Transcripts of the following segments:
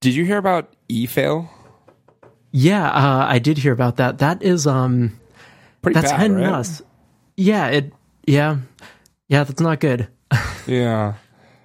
Did you hear about eFail? Yeah, uh, I did hear about that. That is um, Pretty that's bad, kind of right? nuts. Yeah, it. Yeah, yeah, that's not good. Yeah.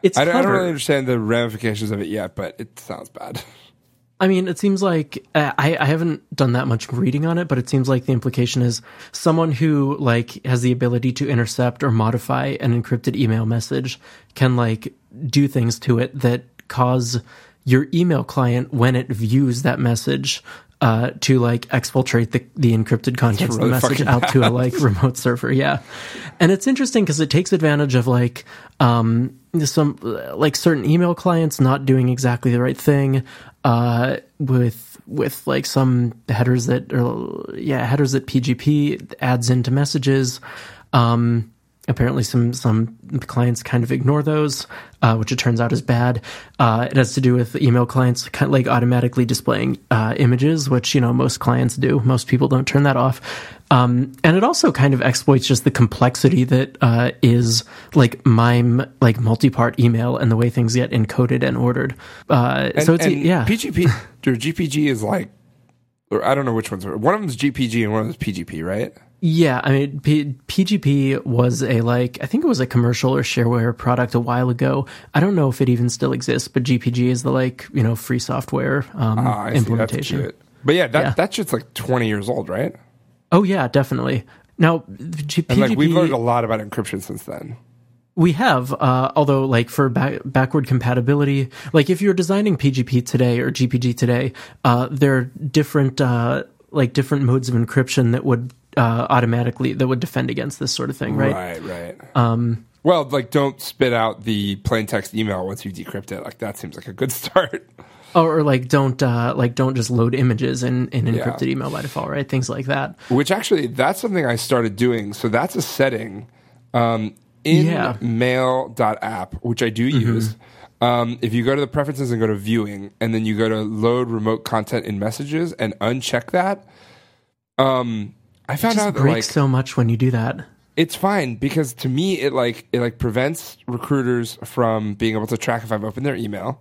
It's I don't, I don't really understand the ramifications of it yet, but it sounds bad. I mean, it seems like uh, I, I haven't done that much reading on it, but it seems like the implication is someone who like has the ability to intercept or modify an encrypted email message can like do things to it that cause your email client when it views that message uh, to like exfiltrate the, the encrypted contents of the message out to a like remote server. Yeah, and it's interesting because it takes advantage of like um, some like certain email clients not doing exactly the right thing uh, with with like some headers that are yeah headers that PGP adds into messages. Um, apparently, some some clients kind of ignore those, uh, which it turns out is bad. Uh, it has to do with email clients kind of like automatically displaying uh, images, which you know most clients do. Most people don't turn that off. Um, and it also kind of exploits just the complexity that uh, is like MIME, like multi-part email, and the way things get encoded and ordered. Uh, And, so it's and yeah, PGP or GPG is like, or I don't know which ones. are- One of them is GPG and one of them is PGP, right? Yeah, I mean, P- PGP was a like I think it was a commercial or shareware product a while ago. I don't know if it even still exists, but GPG is the like you know free software um, Ah, I see. That's implementation. But yeah, that Yeah. that shit's like twenty years old, right? Oh yeah, definitely. Now, G- And PGP, like we've learned a lot about encryption since then. we have, uh, although like for back, backward compatibility, like if you're designing PGP today or GPG today, uh, there are different uh, like different modes of encryption that would uh, automatically that would defend against this sort of thing, right? Right, right. Um, well, like don't spit out the plain text email once you decrypt it. Like that seems like a good start. or, or like don't uh, like don't just load images in, in Yeah. encrypted email by default, right? Things like that. Which actually, that's something I started doing. So that's a setting um, in Yeah. mail.app, which I do use. Um, if you go to the preferences and go to viewing, and then you go to load remote content in messages and uncheck that, um, I found out that breaks like so much when you do that. it's fine because to me it like it like prevents recruiters from being able to track if I've opened their email.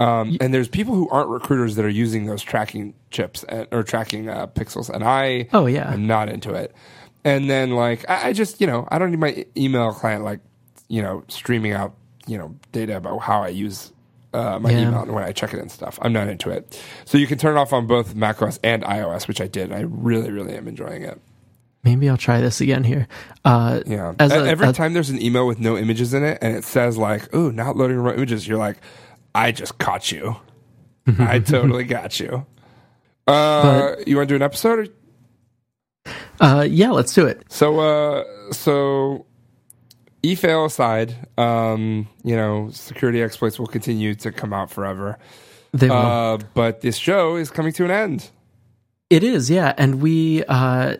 Um, and there's people who aren't recruiters that are using those tracking chips and, or tracking uh, pixels, and I Oh, yeah. am not into it. And then like I, I just you know I don't need my email client like you know streaming out you know data about how I use uh, my Yeah. email and when I check it and stuff. I'm not into it. So you can turn it off on both macOS and iOS, which I did. I really really am enjoying it. Maybe I'll try this again here. Uh, Yeah. A- Every a- time there's an email with no images in it and it says like, "Oh, not loading remote images," you're like, "I just caught you. I totally got you." Uh, you want to do an episode? Or? uh, yeah, let's do it. So, uh, so eFail aside, um, you know, security exploits will continue to come out forever. They will. Uh, but this show is coming to an end. It is, yeah, and we uh,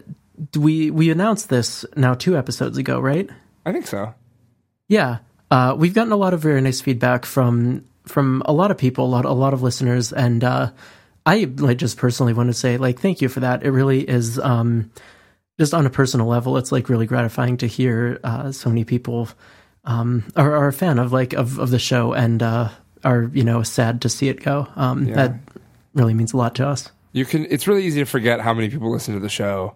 we we announced this now two episodes ago, right? I think so. Yeah, uh, we've gotten a lot of very nice feedback from from a lot of people, a lot a lot of listeners, and uh, I like just personally want to say like thank you for that. It really is um, just on a personal level. It's like really gratifying to hear uh, so many people um, are, are a fan of like of, of the show and uh, are you know sad to see it go. Um, That really means a lot to us. You can. It's really easy to forget how many people listen to the show.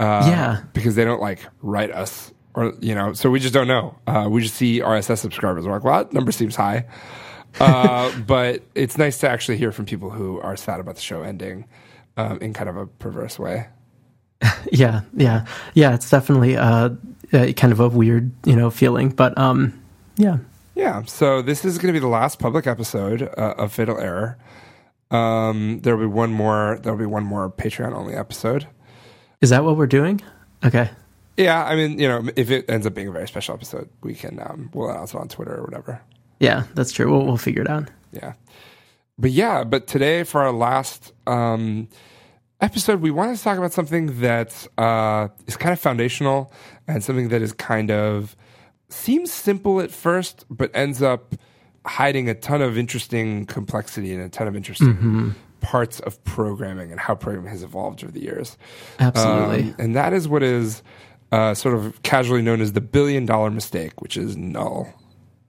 Uh, Yeah. because they don't like write us, or you know, so we just don't know. Uh, we just see RSS subscribers. We're like, well, that number seems high. Uh, but it's nice to actually hear from people who are sad about the show ending um, in kind of a perverse way. Yeah, yeah, yeah. It's definitely uh, uh, kind of a weird, you know, feeling, but um, yeah, Yeah. So this is going to be the last public episode uh, of Fatal Error. Um, there'll be one more. There'll be one more Patreon only episode. is that what we're doing? Okay, Yeah, I mean, you know, if it ends up being a very special episode, we can um, we'll announce it on Twitter or whatever. yeah, that's true. We'll we'll figure it out. Yeah. But yeah, but today for our last um, episode, we wanted to talk about something that uh, is kind of foundational and something that is kind of seems simple at first, but ends up hiding a ton of interesting complexity and a ton of interesting parts of programming and how programming has evolved over the years. Absolutely. Um, and that is what is uh, sort of casually known as the billion dollar mistake, which is null.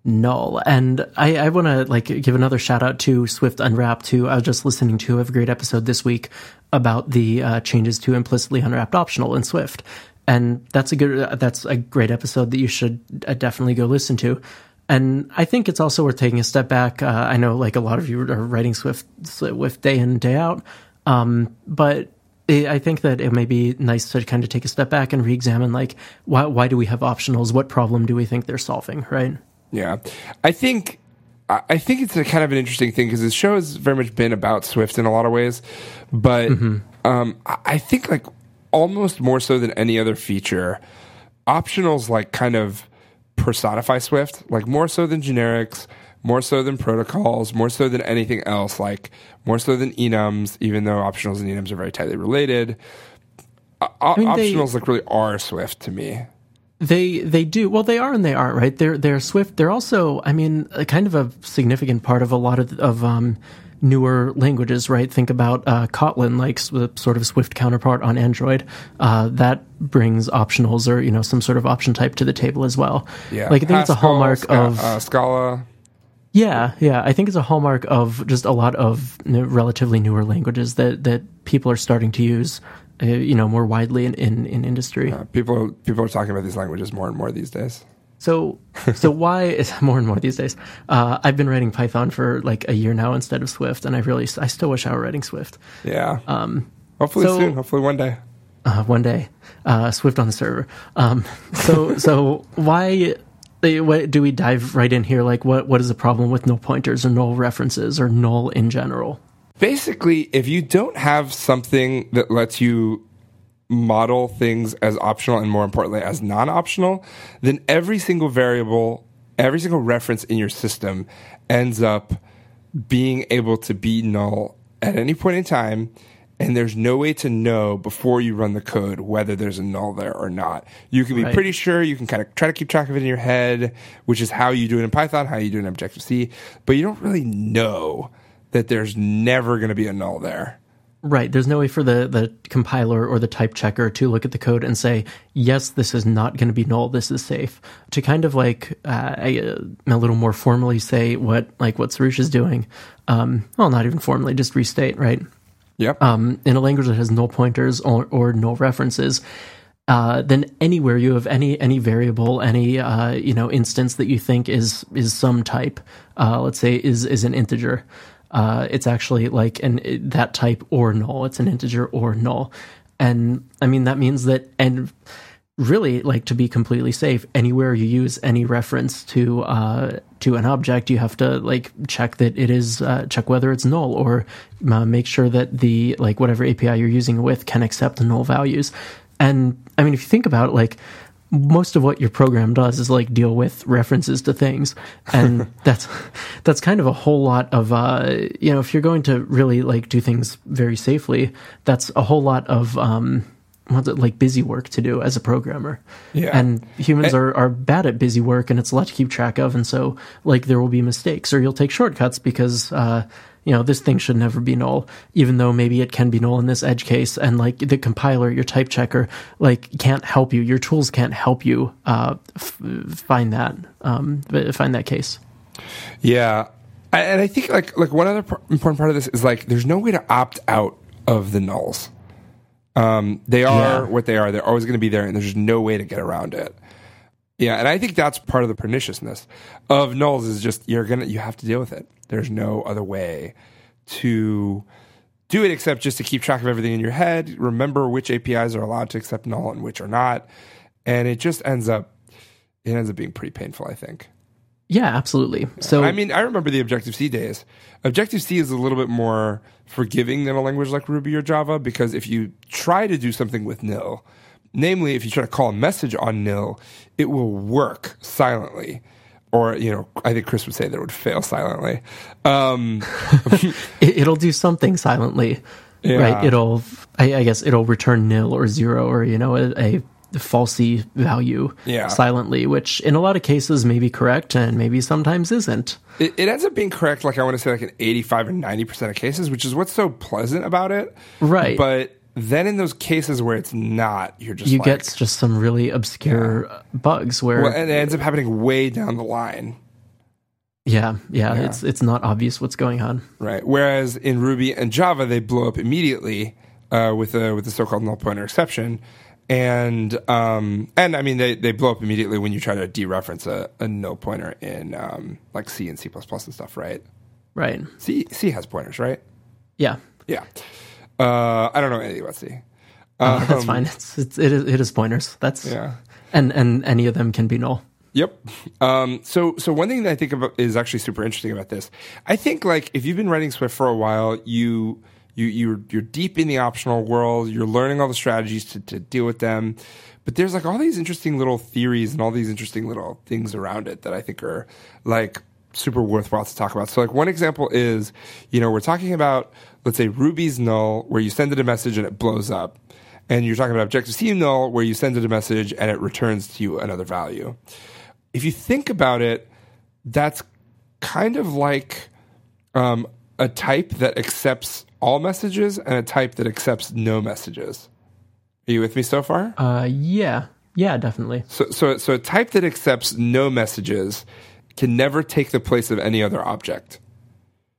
null. And I, I want to like give another shout out to Swift Unwrapped, who I was just listening to Have a great episode this week about the uh, changes to implicitly unwrapped optional in Swift. And that's a good, that's a great episode that you should uh, definitely go listen to. And I think it's also worth taking a step back. Uh, I know like a lot of you are writing Swift, Swift day in, day out. Um, but I think that it may be nice to kind of take a step back and re-examine like why why do we have optionals? What problem do we think they're solving? Right? Yeah, I think I think it's a kind of an interesting thing because the show has very much been about Swift in a lot of ways, but mm-hmm. um, I think like almost more so than any other feature, optionals like kind of personify Swift, like more so than generics, more so than protocols, more so than anything else, like more so than enums, even though optionals and enums are very tightly related. I mean, optionals they, like really are Swift to me. They they do well. They are and they aren't right. They're they're Swift. They're also, I mean, kind of a significant part of a lot of of um, newer languages. Right. Think about uh, Kotlin, like the sort of Swift counterpart on Android. Uh, that brings optionals or you know some sort of option type to the table as well. Yeah. Like I think it's a hallmark Sc- of uh, Scala. Yeah, yeah. I think it's a hallmark of just a lot of relatively newer languages that that people are starting to use uh, you know more widely in in, in industry. Uh, people people are talking about these languages more and more these days. So so why is more and more these days? Uh, I've been writing Python for like a year now instead of Swift, and I really I still wish I were writing Swift. Yeah. Um, hopefully so, soon. Hopefully one day. Uh, one day, uh, Swift on the server. Um, so so why what, do we dive right in here? Like, what what is the problem with null pointers or null references or null in general? Basically, if you don't have something that lets you model things as optional and more importantly as non-optional, then every single variable, every single reference in your system ends up being able to be null at any point in time and there's no way to know before you run the code whether there's a null there or not. You can be right. pretty sure, you can kind of try to keep track of it in your head, which is how you do it in Python, how you do it in Objective C, but you don't really know that there's never going to be a null there. Right. There's no way for the, the compiler or the type checker to look at the code and say, yes, this is not going to be null. This is safe. To kind of like uh, a, a, little more formally say what like what Soroush is doing. Um, well, not even formally, just restate. Right. Yep. Um, in a language that has null pointers or, or null references, uh, then anywhere you have any any variable, any uh, you know instance that you think is is some type, uh, let's say is is an integer uh, it's actually like an that type or null. It's an integer or null, and I mean that means that and really like to be completely safe anywhere you use any reference to uh, to an object you have to like check that it is uh, check whether it's null or uh, make sure that the like whatever api you're using with can accept null values and i mean if you think about it like most of what your program does is like deal with references to things. And that's that's kind of a whole lot of uh you know if you're going to really like do things very safely that's a whole lot of um what's it like busy work to do as a programmer. Yeah. And humans are are bad at busy work and it's a lot to keep track of. And so like there will be mistakes or you'll take shortcuts because uh you know, this thing should never be null, even though maybe it can be null in this edge case. And like the compiler, your type checker, like can't help you. Your tools can't help you uh, f- find that um, find that case. Yeah, and I think like like one other important part of this is like there's no way to opt out of the nulls. Um, they are yeah. what they are. They're always going to be there, and there's just no way to get around it. Yeah, and I think that's part of the perniciousness of nulls is just you're gonna you have to deal with it. There's no other way to do it except just to keep track of everything in your head. Remember which APIs are allowed to accept null and which are not, and it just ends up it ends up being pretty painful. I think. Yeah, absolutely. So I mean, I remember the Objective C days. Objective C is a little bit more forgiving than a language like Ruby or Java because if you try to do something with nil, namely if you try to call a message on nil, it will work silently or you know, I think Chris would say that it would fail silently. Um, it'll do something silently, yeah. right? It'll, I, I, guess, it'll return nil or zero or you know a, a falsy value yeah. silently, which in a lot of cases may be correct and maybe sometimes isn't. It, it ends up being correct, like I want to say, like in eighty-five or ninety percent of cases, which is what's so pleasant about it, right? But then in those cases where it's not, you're just you like, get just some really obscure yeah. bugs where well, and it ends up happening way down the line. Yeah, yeah, it's it's not obvious what's going on. Right. Whereas in Ruby and Java, they blow up immediately uh, with a with the so-called null pointer exception, and um, and I mean they, they blow up immediately when you try to dereference a, a null pointer in um, like C and C and stuff, right? Right. C C has pointers, right? Yeah. Yeah. Uh, I don't know anything about C. Uh, that's fine. It's, it's it is, it is pointers. That's Yeah. and and any of them can be null. Yep. Um, so, so one thing that I think about is actually super interesting about this. I think like if you've been writing Swift for a while, you you you're you're deep in the optional world. You're learning all the strategies to, to deal with them. But there's like all these interesting little theories and all these interesting little things around it that I think are like super worthwhile to talk about. So, like one example is, you know, we're talking about let's say Ruby's null, where you send it a message and it blows up and you're talking about Objective C null, where you send it a message and it returns to you another value. If you think about it, that's kind of like um, a type that accepts all messages and a type that accepts no messages. Are you with me so far? Uh, yeah, yeah, definitely. So, so, so a type that accepts no messages can never take the place of any other object.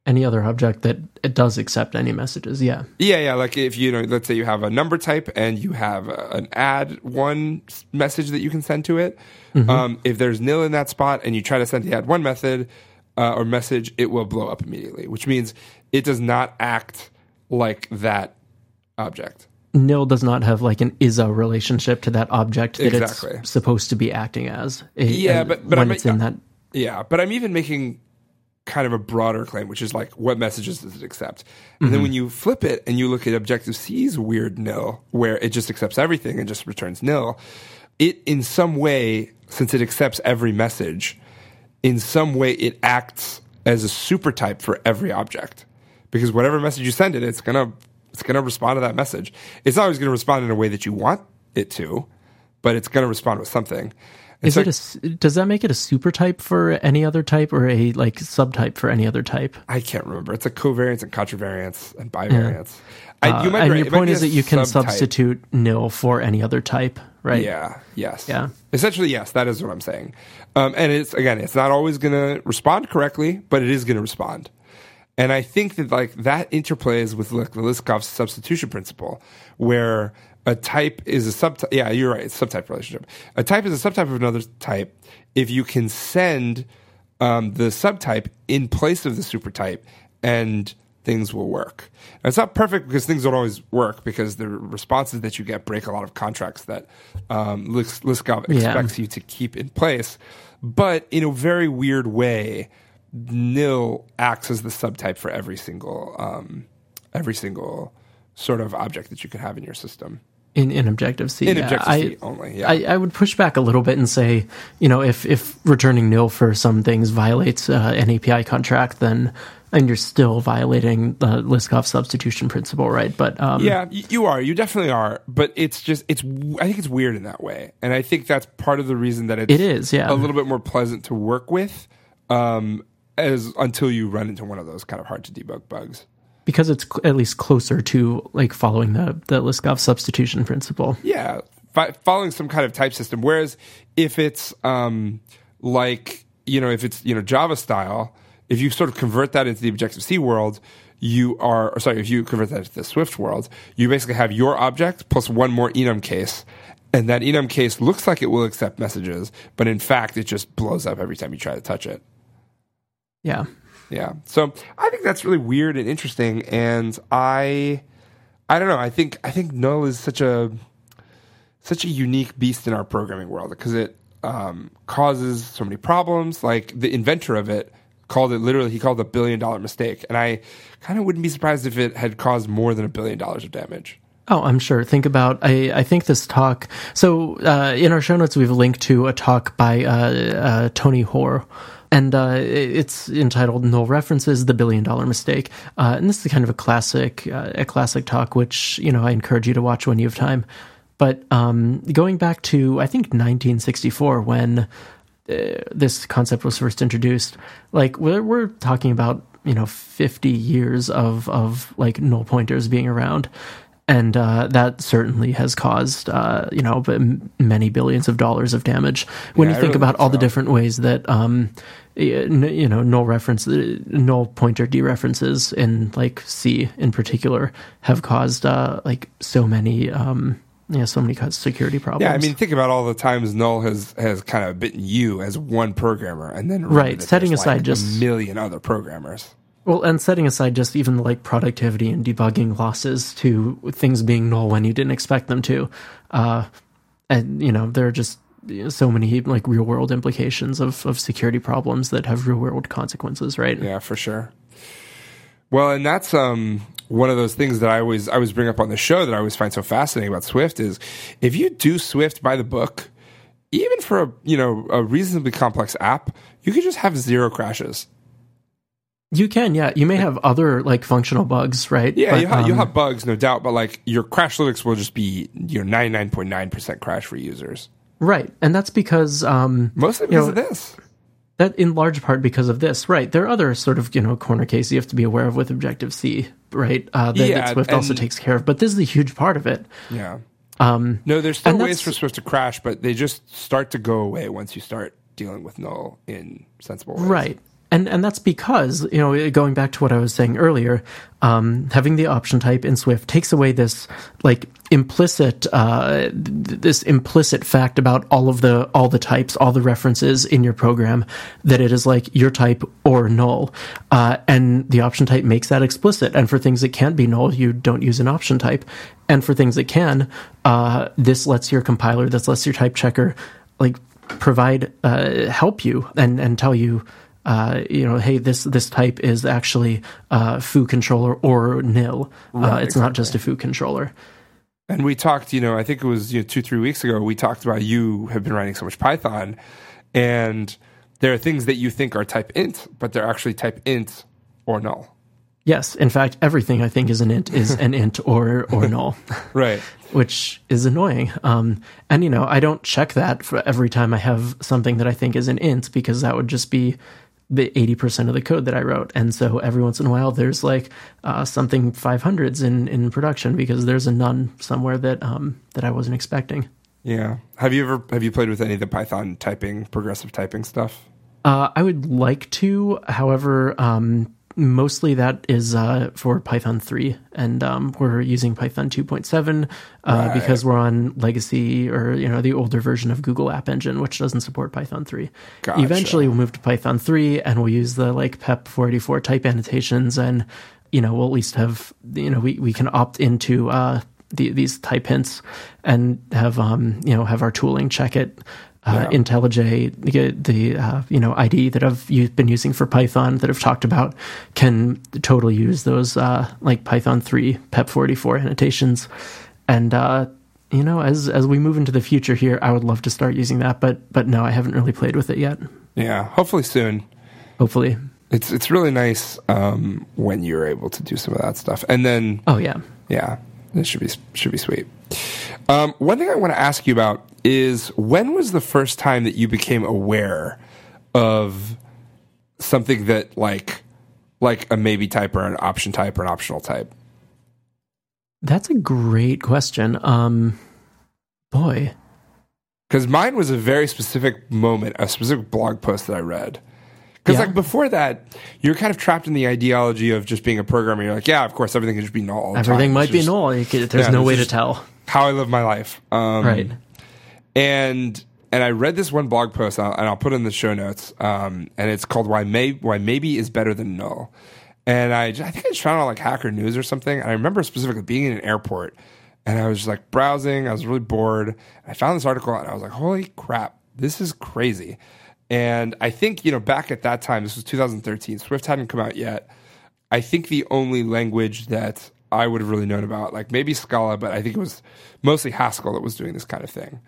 Any other object that it does accept any messages, yeah. Yeah, yeah. Like if you know, let's say you have a number type and you have a, an add one message that you can send to it. Um, if there's nil in that spot and you try to send the add one method uh, or message, it will blow up immediately, which means it does not act like that object. Nil does not have like an is a relationship to that object that Exactly. it's supposed to be acting as. It- Yeah, but- but when I'm- it's in that, Yeah, but I'm even making kind of a broader claim, which is like, what messages does it accept? And then mm-hmm. when you flip it and you look at Objective C's weird nil, where it just accepts everything and just returns nil, it in some way, since it accepts every message, in some way it acts as a super type for every object. Because whatever message you send it, it's gonna it's gonna respond to that message. It's not always gonna respond in a way that you want it to, but it's gonna respond with something. Is it a does that make it a super type for any other type or a like subtype for any other type? I can't remember. It's a covariance and contravariance and bivariance. I, Uh, you might and right. your It point is that you can subtype. substitute nil for any other type, right? Yeah. Yes. Yeah. Essentially, yes. That is what I'm saying. Um, and it's again, it's not always going to respond correctly, but it is going to respond. And I think that like that interplays with like the Liskov's substitution principle, where a type is a subtype. Yeah, you're right. It's subtype relationship. A type is a subtype of another type if you can send um, the subtype in place of the supertype, and things will work. Now, it's not perfect because things don't always work because the responses that you get break a lot of contracts that um, Lis- Liskov Yeah. expects you to keep in place. But in a very weird way, nil acts as the subtype for every single um, every single sort of object that you could have in your system. In in Objective C. In yeah. Objective I, C only, yeah. I, I would push back a little bit and say, you know, if if returning nil for some things violates uh, an API contract, then and you're still violating the Liskov substitution principle, right? But um, Yeah, you are. You definitely are. But it's just it's. I think it's weird in that way, and I think that's part of the reason that it's It is, yeah. a little bit more pleasant to work with, um, as until you run into one of those kind of hard to debug bugs. Because it's at least closer to like following the the Liskov substitution principle. Yeah, fi- following some kind of type system. Whereas if it's um, like you know, if it's you know Java style, if you sort of convert that into the Objective C world, you are or sorry, if you convert that into the Swift world, you basically have your object plus one more enum case. And that enum case looks like it will accept messages, but in fact, it just blows up every time you try to touch it. Yeah. Yeah. So I think that's really weird and interesting. And I, I don't know. I think I think null is such a such a unique beast in our programming world because it um, causes so many problems. Like the inventor of it called it literally. He called it a billion dollar mistake, and I kind of wouldn't be surprised if it had caused more than a billion dollars of damage. Oh, I'm sure. Think about. I, I think this talk. So uh, in our show notes, we've linked to a talk by uh, uh, Tony Hoare, and uh, it's entitled "Null References: The Billion Dollar Mistake." Uh, and this is kind of a classic, uh, a classic talk, which you know I encourage you to watch when you have time. But um, going back to I think 1964 when uh, this concept was first introduced, like we're we're talking about you know 50 years of of like null pointers being around and uh, that certainly has caused uh, you know many billions of dollars of damage. When Yeah, you I think really about all the different ways that um, you know null reference, uh, null pointer dereferences in like C in particular have caused uh, like so many um, yeah so many security problems. Yeah, I mean, think about all the times null has has kind of bitten you as one programmer, and then Right, setting aside like, just- a million other programmers. Well, and setting aside just even like productivity and debugging losses to things being null when you didn't expect them to, uh, and you know there are just you know, so many like real world implications of of security problems that have real world consequences, right? Yeah, for sure. Well, and that's um one of those things that I always I always bring up on the show that I always find so fascinating about Swift is if you do Swift by the book, even for a you know a reasonably complex app, you can just have zero crashes. You can, yeah. You may have other like functional bugs, right? Yeah, But, you ha- you'll um, have bugs, no doubt, but like your crash Crashlytics will just be your ninety nine point nine percent crash free users. Right, and that's because um, Mostly You because know, of this. that in large part because of this, right? There are other sort of you know corner cases you have to be aware of with Objective C, right? Uh, that, Yeah, that Swift also takes care of, but this is a huge part of it. Yeah. Um, No, there's still ways for Swift to crash, but they just start to go away once you start dealing with null in sensible ways. Right. And and that's because, you know, going back to what I was saying earlier, um, having the option type in Swift takes away this like implicit uh, th- this implicit fact about all of the all the types, all the references in your program that it is like your type or null. Uh, and the option type makes that explicit. And for things that can't be null, you don't use an option type. And for things that can, uh, this lets your compiler, this lets your type checker like provide uh, help you and and tell you uh, you know hey this this type is actually uh, foo controller or nil. Uh, Right, it's not just a foo controller. And we talked, you know, I think it was you know, two, three weeks ago, we talked about you have been writing so much Python, and there are things that you think are type int, but they're actually type int or null. yes. In fact everything i think is an int is an int or or null. Right. which is annoying. Um, and you know i don't check that for every time i have something that i think is an int because that would just be the 80% of the code that I wrote. And so every once in a while, there's like uh, something 500s in, in production because there's a none somewhere that um, that I wasn't expecting. Yeah. Have you ever have you played with any of the Python typing, progressive typing stuff? Uh, I would like to, however, um, mostly that is uh, for Python 3, and um, we're using Python 2.7 uh, Right. because we're on legacy or you know the older version of Google App Engine, which doesn't support Python 3. Gotcha. Eventually, we'll move to Python 3, and we'll use the like PEP 484 type annotations, and you know we'll at least have you know we we can opt into uh, the, these type hints and have um you know have our tooling check it. Uh, Yeah. IntelliJ, the, the uh, you know IDE that I've been using for Python that I've talked about, can totally use those uh, like Python three PEP forty four annotations, and uh, you know as as we move into the future here, I would love to start using that, but but no, I haven't really played with it yet. Yeah. Hopefully soon. Hopefully, It's it's really nice um, when you're able to do some of that stuff, and then oh yeah, Yeah, this should be should be sweet. Um, one thing I want to ask you about is when was the first time that you became aware of something that like like a maybe type or an option type or an optional type? that's a great question. Um, boy, Because mine was a very specific moment, a specific blog post that I read. Because Yeah. like before that, you're kind of trapped in the ideology of just being a programmer. You're like, yeah, of course, everything can just be null. everything time. might It's be just null. Could- There's yeah, no way to tell. How I live my life. Um, Right. And and I read this one blog post, and I'll, and I'll put it in the show notes. Um, and it's called "Why May Why Maybe is Better Than Null." And I, I think I just found it on like Hacker News or something. And I remember specifically being in an airport, and I was just like browsing. I was really bored. I found this article, and I was like, "Holy crap, this is crazy!" And I think you know back at that time, this was 2013. Swift hadn't come out yet. I think the only language that I would have really known about, like maybe Scala, but I think it was mostly Haskell that was doing this kind of thing.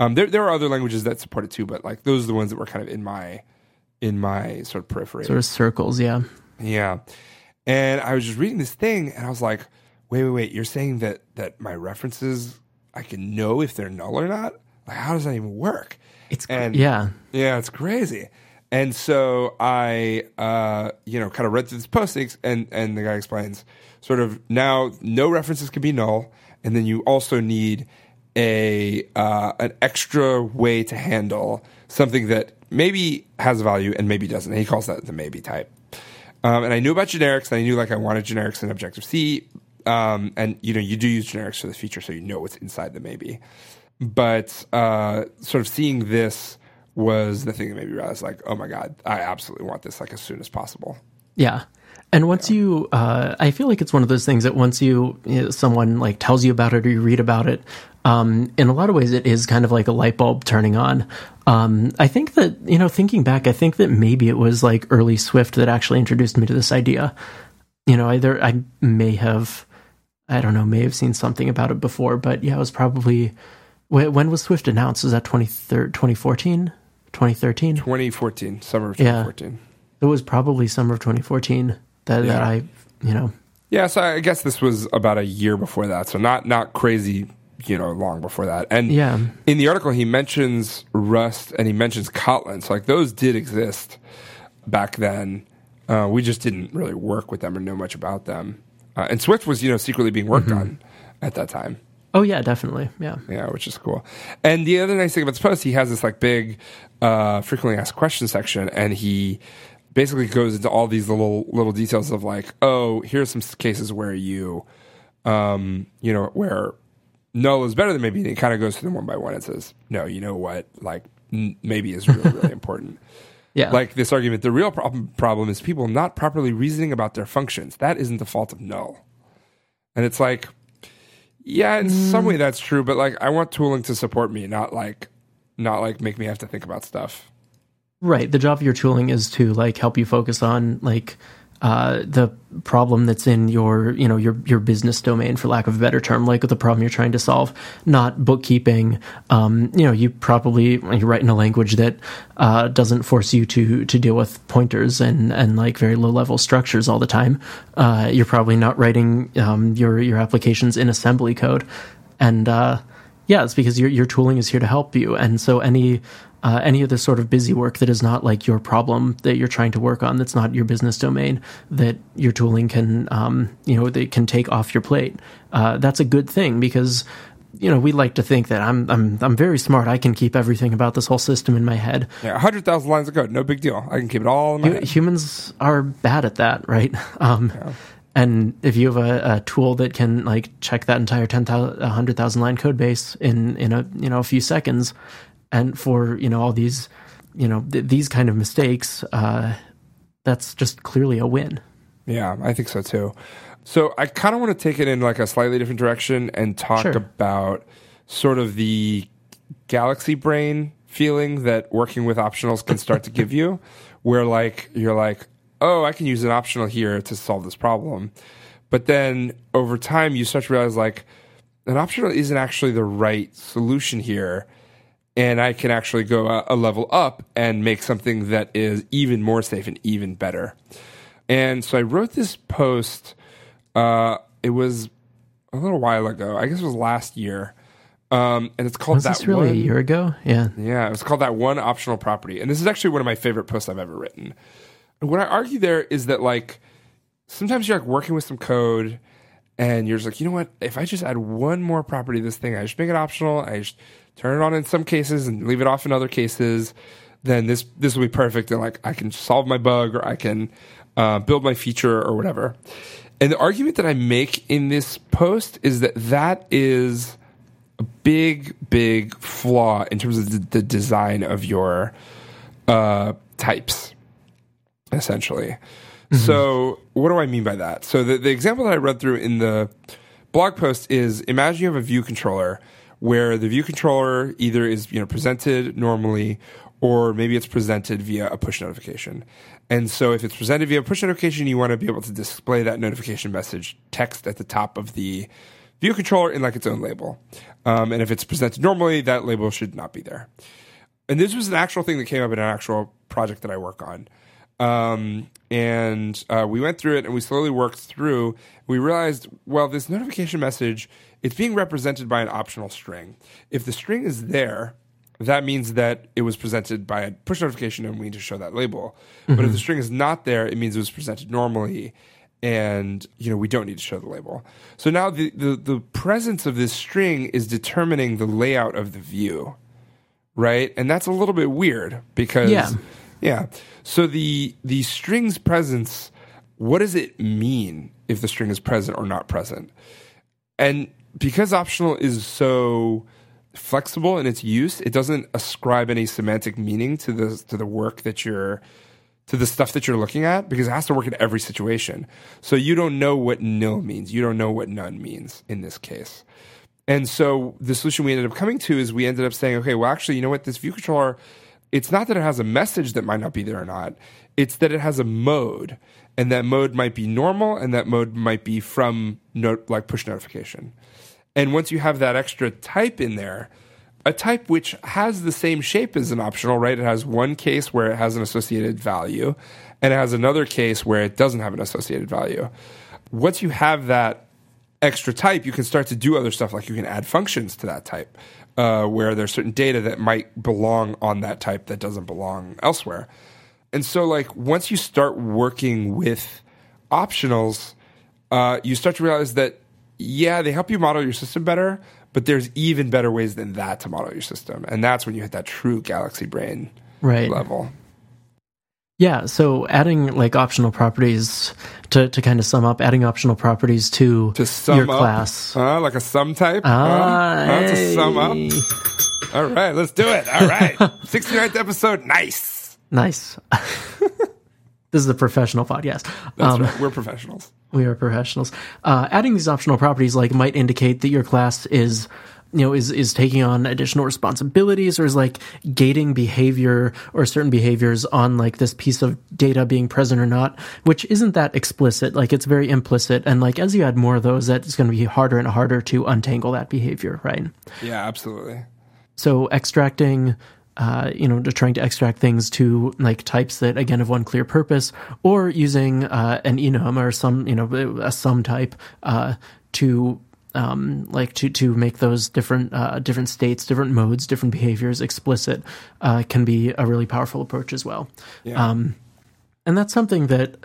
Um, there there are other languages that support it too, but like those are the ones that were kind of in my in my sort of periphery. Sort of circles, yeah. Yeah. And I was just reading this thing and I was like, wait, wait, wait, you're saying that that my references I can know if they're null or not? Like how does that even work? It's And- yeah. Yeah, it's crazy. And so I, uh, you know, kind of read through this post and, and the guy explains sort of now no references can be null. And then you also need a, uh, an extra way to handle something that maybe has a value and maybe doesn't. He calls that the maybe type. Um, and I knew about generics and I knew like I wanted generics in Objective C. Um, and you know, you do use generics for this feature, so you know what's inside the maybe. But, uh, sort of seeing this, was the thing that made me realize, like, oh my god, I absolutely want this like as soon as possible. Yeah. And once you, uh, I feel like it's one of those things that once you, you know, someone like tells you about it or you read about it, um, in a lot of ways, it is kind of like a light bulb turning on. Um, I think that, you know, thinking back, I think that maybe it was like early Swift that actually introduced me to this idea. You know, either I may have, I don't know, may have seen something about it before, but yeah, it was probably, when was Swift announced? Was that 2014? 2013? 2014, summer of 2014. Yeah. It was probably summer of 2014 that, yeah. that I, you know. Yeah, so I guess this was about a year before that. So not not crazy, you know, long before that. And yeah. in the article he mentions Rust and he mentions Kotlin. So like those did exist back then. Uh, we just didn't really work with them or know much about them. Uh, and Swift was, you know, secretly being worked mm-hmm. on at that time. Oh yeah, definitely. Yeah. Yeah, which is cool. And the other nice thing about this post, he has this like big uh, frequently asked questions section, and he basically goes into all these little little details of like, oh, here's some cases where you, um, you know, where null is better than maybe. And he kind of goes through them one by one and says, no, you know what, like n- maybe is really really important. Yeah. Like this argument, the real problem problem is people not properly reasoning about their functions. That isn't the fault of null. And it's like, yeah, in mm. some way that's true, but like I want tooling to support me, not like not like make me have to think about stuff. Right. The job of your tooling is to like help you focus on like uh, the problem that's in your you know your your business domain for lack of a better term like the problem you're trying to solve. Not bookkeeping. Um, you know you probably you write in a language that uh, doesn't force you to to deal with pointers and and like very low level structures all the time. Uh, you're probably not writing um, your your applications in assembly code. And uh, yeah it's because your your tooling is here to help you. And so any uh, any of this sort of busy work that is not like your problem that you're trying to work on, that's not your business domain, that your tooling can, um, you know, they can take off your plate. Uh, that's a good thing because, you know, we like to think that I'm, I'm, I'm very smart. I can keep everything about this whole system in my head. Yeah, hundred thousand lines of code, no big deal. I can keep it all in my head. Humans are bad at that, right? Um, yeah. And if you have a, a, tool that can like check that entire 10,000, 100,000 line code base in, in a, you know, a few seconds, and for you know all these you know th- these kind of mistakes uh, that's just clearly a win. Yeah i think so too. So i kind of want to take it in like a slightly different direction and talk sure. about sort of the galaxy brain feeling that working with optionals can start to give you where like you're like oh i can use an optional here to solve this problem. But then over time you start to realize like an optional isn't actually the right solution here and I can actually go a, a, level up and make something that is even more safe and even better. And so I wrote this post. Uh, it was a little while ago. I guess it was last year. Um, and it's called was that. This really one, a year ago? Yeah. Yeah, it was called that one optional property. And this is actually one of my favorite posts I've ever written. And what I argue there is that like sometimes you're like working with some code and you're just like, you know what? If I just add one more property to this thing, I just make it optional. I just turn it on in some cases and leave it off in other cases, then this this will be perfect. And like I can solve my bug or I can uh, build my feature or whatever. And the argument that I make in this post is that that is a big, big flaw in terms of the, the design of your uh, types, essentially. Mm-hmm. So, what do I mean by that? So, the, the example that I read through in the blog post is imagine you have a view controller where the view controller either is you know presented normally or maybe it's presented via a push notification. And so if it's presented via a push notification, you want to be able to display that notification message text at the top of the view controller in like its own label. Um, and if it's presented normally, that label should not be there. And this was an actual thing that came up in an actual project that I work on. Um, and uh, we went through it and we slowly worked through. We realized, well, this notification message it's being represented by an optional string. If the string is there that means that it was presented by a push notification and we need to show that label. But if mm-hmm. the string is not there, it means it was presented normally and you know we don't need to show the label. So now the, the, the presence of this string is determining the layout of the view. Right? And that's a little bit weird because Yeah. yeah. So the the string's presence, what does it mean if the string is present or not present? And because optional is so flexible in its use, it doesn't ascribe any semantic meaning to the to the work that you're to the stuff that you're looking at because it has to work in every situation. So you don't know what nil means. You don't know what none means in this case. And so the solution we ended up coming to is we ended up saying, okay, well, actually, you know what? This view controller, it's not that it has a message that might not be there or not. It's that it has a mode, and that mode might be normal, and that mode might be from note like push notification. And once you have that extra type in there, a type which has the same shape as an optional, right? It has one case where it has an associated value, and it has another case where it doesn't have an associated value. Once you have that extra type, you can start to do other stuff like you can add functions to that type, uh, where there's certain data that might belong on that type that doesn't belong elsewhere. And so, like, once you start working with optionals, uh, you start to realize that, yeah, they help you model your system better, but there's even better ways than that to model your system. And that's when you hit that true Galaxy Brain Right. level. Yeah, so adding like optional properties to, to kind of sum up, adding optional properties to, To sum your up, class. uh, like a sum type, Ah, uh, uh, to sum up. All right, let's do it. All right, 69th episode, nice. Nice. this is a professional podcast. That's Um, right. We're professionals. We are professionals. Uh, adding these optional properties like might indicate that your class is you know is is taking on additional responsibilities or is like gating behavior or certain behaviors on like this piece of data being present or not which isn't that explicit like it's very implicit and like as you add more of those that's going to be harder and harder to untangle that behavior right Yeah, absolutely. so extracting uh, you know, to trying to extract things to like types that again have one clear purpose, or using uh, an enum or some you know a sum type uh, to um, like to to make those different uh, different states, different modes, different behaviors explicit uh, can be a really powerful approach as well. Yeah. Um, and that's something that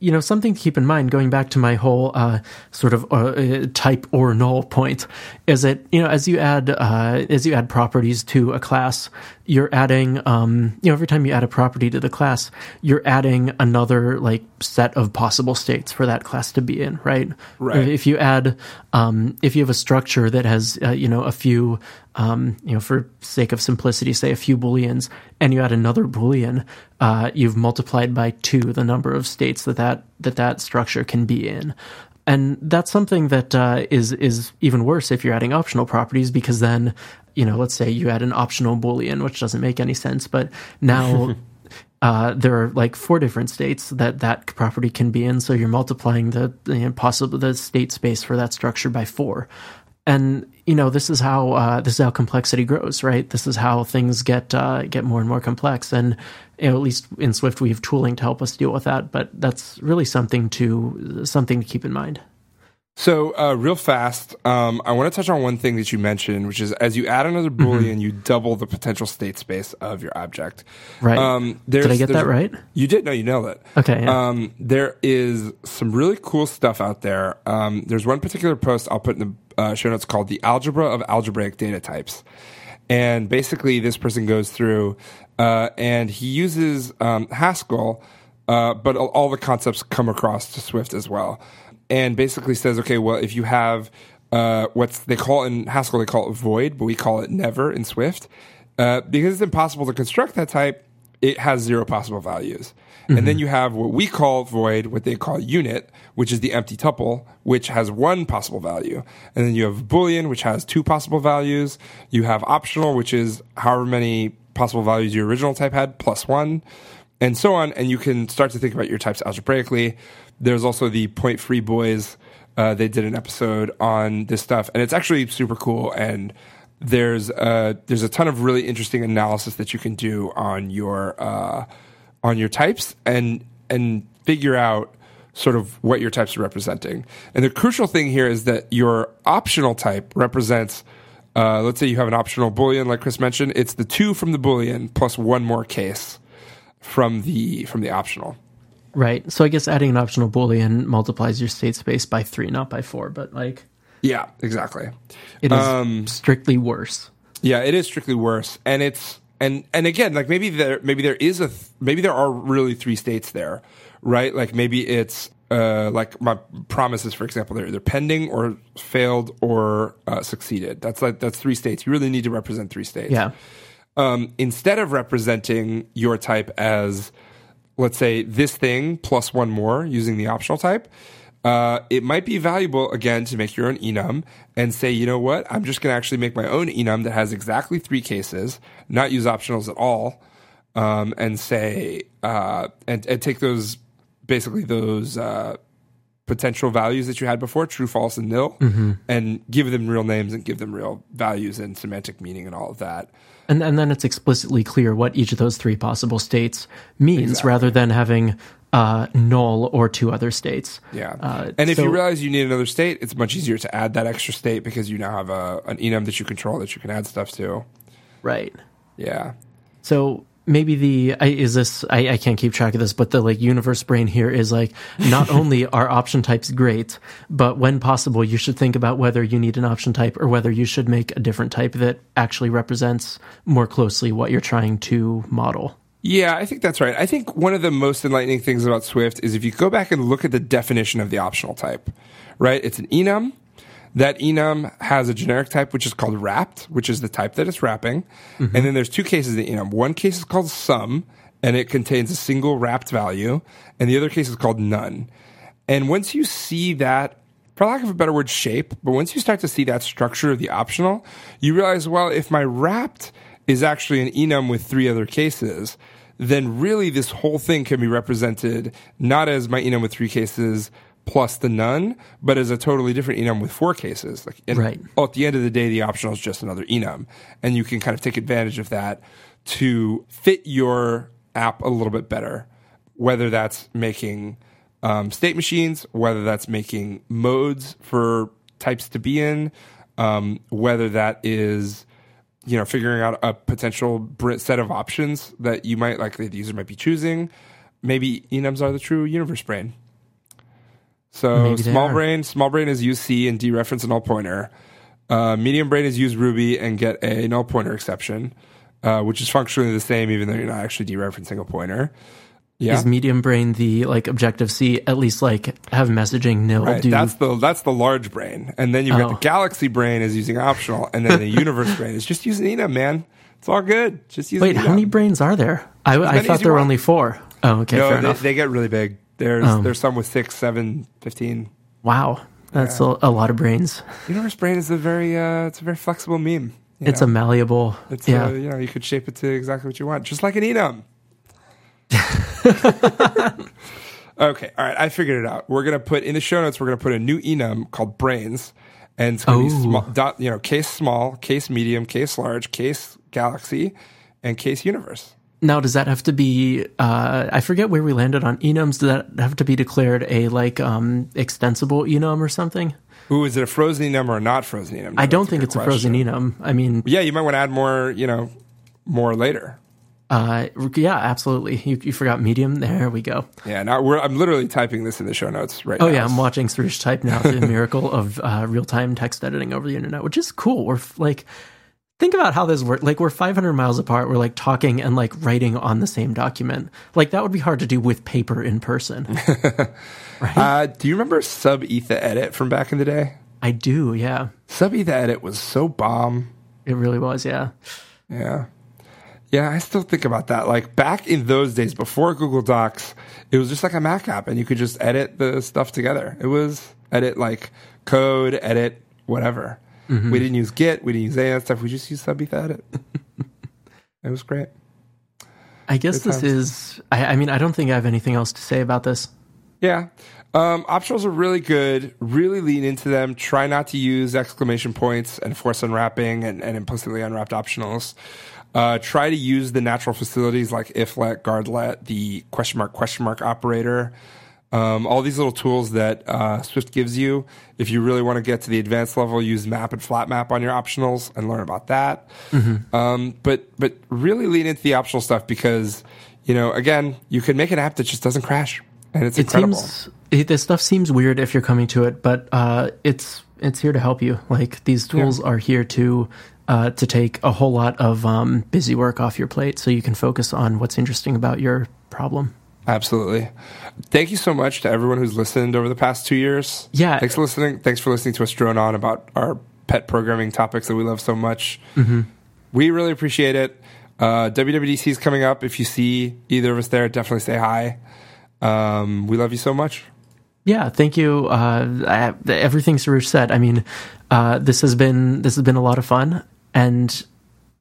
you know something to keep in mind going back to my whole uh, sort of uh, uh, type or null point is that you know as you add uh, as you add properties to a class you're adding um, you know every time you add a property to the class you're adding another like set of possible states for that class to be in right Right. if you add um, if you have a structure that has uh, you know a few um, you know for sake of simplicity say a few booleans and you add another boolean uh, you've multiplied by two the number of states that that that, that structure can be in and that's something that uh, is is even worse if you're adding optional properties because then you know let's say you add an optional boolean which doesn't make any sense but now uh, there are like four different states that that property can be in. So you're multiplying the, the possible the state space for that structure by four. And you know this is how uh, this is how complexity grows, right? This is how things get uh, get more and more complex. And you know, at least in Swift, we have tooling to help us deal with that. But that's really something to something to keep in mind. So, uh, real fast, um, I want to touch on one thing that you mentioned, which is as you add another Mm-hmm. boolean, you double the potential state space of your object. Right. Um, Did I get that right? You did. No, you nailed it. Okay. Yeah. Um, there is some really cool stuff out there. Um, there's one particular post I'll put in the uh, show notes called "The Algebra of Algebraic Data Types," and basically, this person goes through uh, and he uses um, Haskell, uh, but all, the concepts come across to Swift as well, and basically says, okay, well, if you have uh, they call in Haskell, they call it void, but we call it never in Swift, uh, because it's impossible to construct that type it has zero possible values. And then you have what we call void, what they call unit, which is the empty tuple, which has one possible value. And then you have boolean, which has two possible values. You have optional, which is however many possible values your original type had plus one, and so on. And you can start to think about your types algebraically. There's also the point free boys. Uh, they did an episode on this stuff, and it's actually super cool. And there's uh, there's a ton of really interesting analysis that you can do on your uh, on your types and and figure out sort of what your types are representing. And the crucial thing here is that your optional type represents Uh, let's say you have an optional boolean, like Chris mentioned. It's the two from the boolean plus one more case from the from the optional. Right. So I guess adding an optional boolean multiplies your state space by three, not by four. But like, Yeah, exactly. it is Um, strictly worse. Yeah, it is strictly worse, and it's and and again, like maybe there maybe there is a th- maybe there are really three states there, right? Like maybe it's uh like my promises, for example, they're either pending or failed or uh, succeeded. That's like that's three states. You really need to represent three states. Yeah. Um, instead of representing your type as let's say this thing plus one more using the optional type. Uh, it might be valuable again to make your own enum and say, you know what, I'm just going to actually make my own enum that has exactly three cases, not use optionals at all, um, and say, uh, and, and take those basically those uh, potential values that you had before, true, false, and nil, and give them real names and give them real values and semantic meaning and all of that. And, and then it's explicitly clear what each of those three possible states means Exactly. rather than having uh, null or two other states. Yeah. Uh, and if so- you realize you need another state, it's much easier to add that extra state because you now have a, an enum that you control that you can add stuff to. Right. Yeah. So maybe the I, is this I, I can't keep track of this, but the like universe brain here is like not only are option types great, but when possible, you should think about whether you need an option type or whether you should make a different type that actually represents more closely what you're trying to model. Yeah, I think that's right. I think one of the most enlightening things about Swift is if you go back and look at the definition of the optional type, right? It's an enum. That enum has a generic type, which is called wrapped, which is the type that it's wrapping. Mm-hmm. And then there's two cases of the enum. One case is called some, and it contains a single wrapped value. And the other case is called none. And once you see that, for lack of a better word, shape, but once you start to see that structure of the optional, you realize, well, if my wrapped is actually an enum with three other cases, then really this whole thing can be represented not as my enum with three cases plus the none, but as a totally different enum with four cases. Like, Right. at the end of the day, the optional is just another enum, and you can kind of take advantage of that to fit your app a little bit better. Whether that's making um, state machines, whether that's making modes for types to be in, um, whether that is you know figuring out a potential set of options that you might like the user might be choosing. Maybe enums are the true universe brain. So Maybe small brain, small brain is use C and dereference a null pointer. Uh, medium brain is use Ruby and get a null pointer exception, uh, which is functionally the same, even though you're not actually dereferencing a pointer. Yeah, Is medium brain the like objective C at least like have messaging nil Right, do that's the that's the large brain, and then you've got Oh. the galaxy brain is using optional, and then the universe brain is just using enum, man. It's all good. Just use. Wait, how many brains are there? I, I thought there were want. only four. Oh, okay, No, fair they, enough. they get really big. There's Um. there's some with six, seven, fifteen. wow, that's a, a lot of brains. Universe brain is a very uh, it's a very flexible meme. It's know? a malleable. It's yeah. uh, you know you could shape it to exactly what you want, just like an enum. okay, all right, I figured it out. We're gonna put in the show notes. We're gonna put a new enum called brains, and it's gonna be small, dot, you know, case small, case medium, case large, case galaxy, and case universe. Now, does that have to be? Uh, I forget where we landed on enums. Does that have to be declared a like um, extensible enum or something? Ooh, is it a frozen enum or a not frozen enum? I don't think it's a frozen enum. I mean, Yeah, you might want to add more. You know, more later. Uh, yeah, absolutely. You, you forgot medium. There we go. Yeah, now we're. I'm literally typing this in the show notes right Oh now. yeah, I'm watching Soroush type now. The miracle of uh, real time text editing over the internet, which is cool. We're f- like, think about how this works. Like we're 500 miles apart. We're like talking and like writing on the same document. Like that would be hard to do with paper in person. Uh, do you remember SubEthaEdit from back in the day? I do. Yeah, SubEthaEdit was so bomb. it really was. Yeah. Yeah. Yeah, I still think about that. Like back in those days before Google Docs, it was just like a Mac app and you could just edit the stuff together. It was edit like code, edit whatever. We didn't use Git, we didn't use any of that stuff. We just used SubEthaEdit. it was great. I guess Good this times. is. I, I mean, I don't think I have anything else to say about this. Yeah. Um, optionals are really good. Really lean into them. Try not to use exclamation points and force unwrapping and, and implicitly unwrapped optionals. Uh, try to use the natural facilities like if let, guard let, the question mark, question mark operator. Um, all these little tools that uh, Swift gives you. If you really want to get to the advanced level, use map and flat map on your optionals and learn about that. Um, but but really lean into the optional stuff because you know again you can make an app that just doesn't crash and it's It incredible. seems it, this stuff seems weird if you're coming to it, but uh, it's it's here to help you. Like these tools are here to uh, to take a whole lot of um, busy work off your plate, so you can focus on what's interesting about your problem. Absolutely. Thank you so much to everyone who's listened over the past two years. Yeah. Thanks for listening. Thanks for listening to us drone on about our pet programming topics that we love so much. We really appreciate it. Uh, WWDC is coming up. If you see either of us there, definitely say hi. Um, we love you so much. Yeah, thank you. Uh, I, everything Soroush said. I mean, uh, this has been this has been a lot of fun, and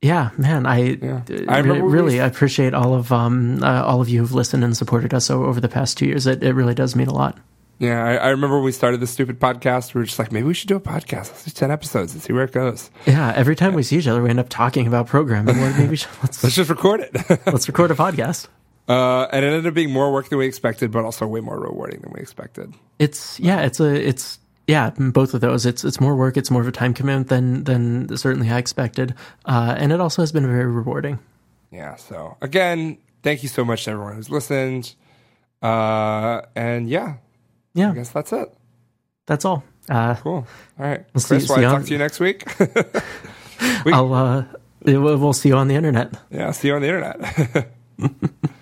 yeah, man, I, uh, I remember really, appreciate all of um, uh, all of you who've listened and supported us over the past two years. It, it really does mean a lot. Yeah, I, I remember when we started this stupid podcast. We were just like, maybe we should do a podcast. Let's do 10 episodes and see where it goes. Yeah, every time we see each other, we end up talking about programming. Maybe we should, let's Let's just record it. let's record a podcast. uh, and it ended up being more work than we expected, but also way more rewarding than we expected. It's yeah, it's a it's yeah, both of those. It's it's more work. It's more of a time commitment than than certainly I expected, uh, and it also has been very rewarding. Yeah. So again, thank you so much to everyone who's listened. Uh, and yeah, Yeah, I guess that's it. that's all. Uh, Cool. All right. We'll see- Chris, see I you talk to you next week? I'll uh, we'll we'll see you on the internet. yeah. See you on the internet.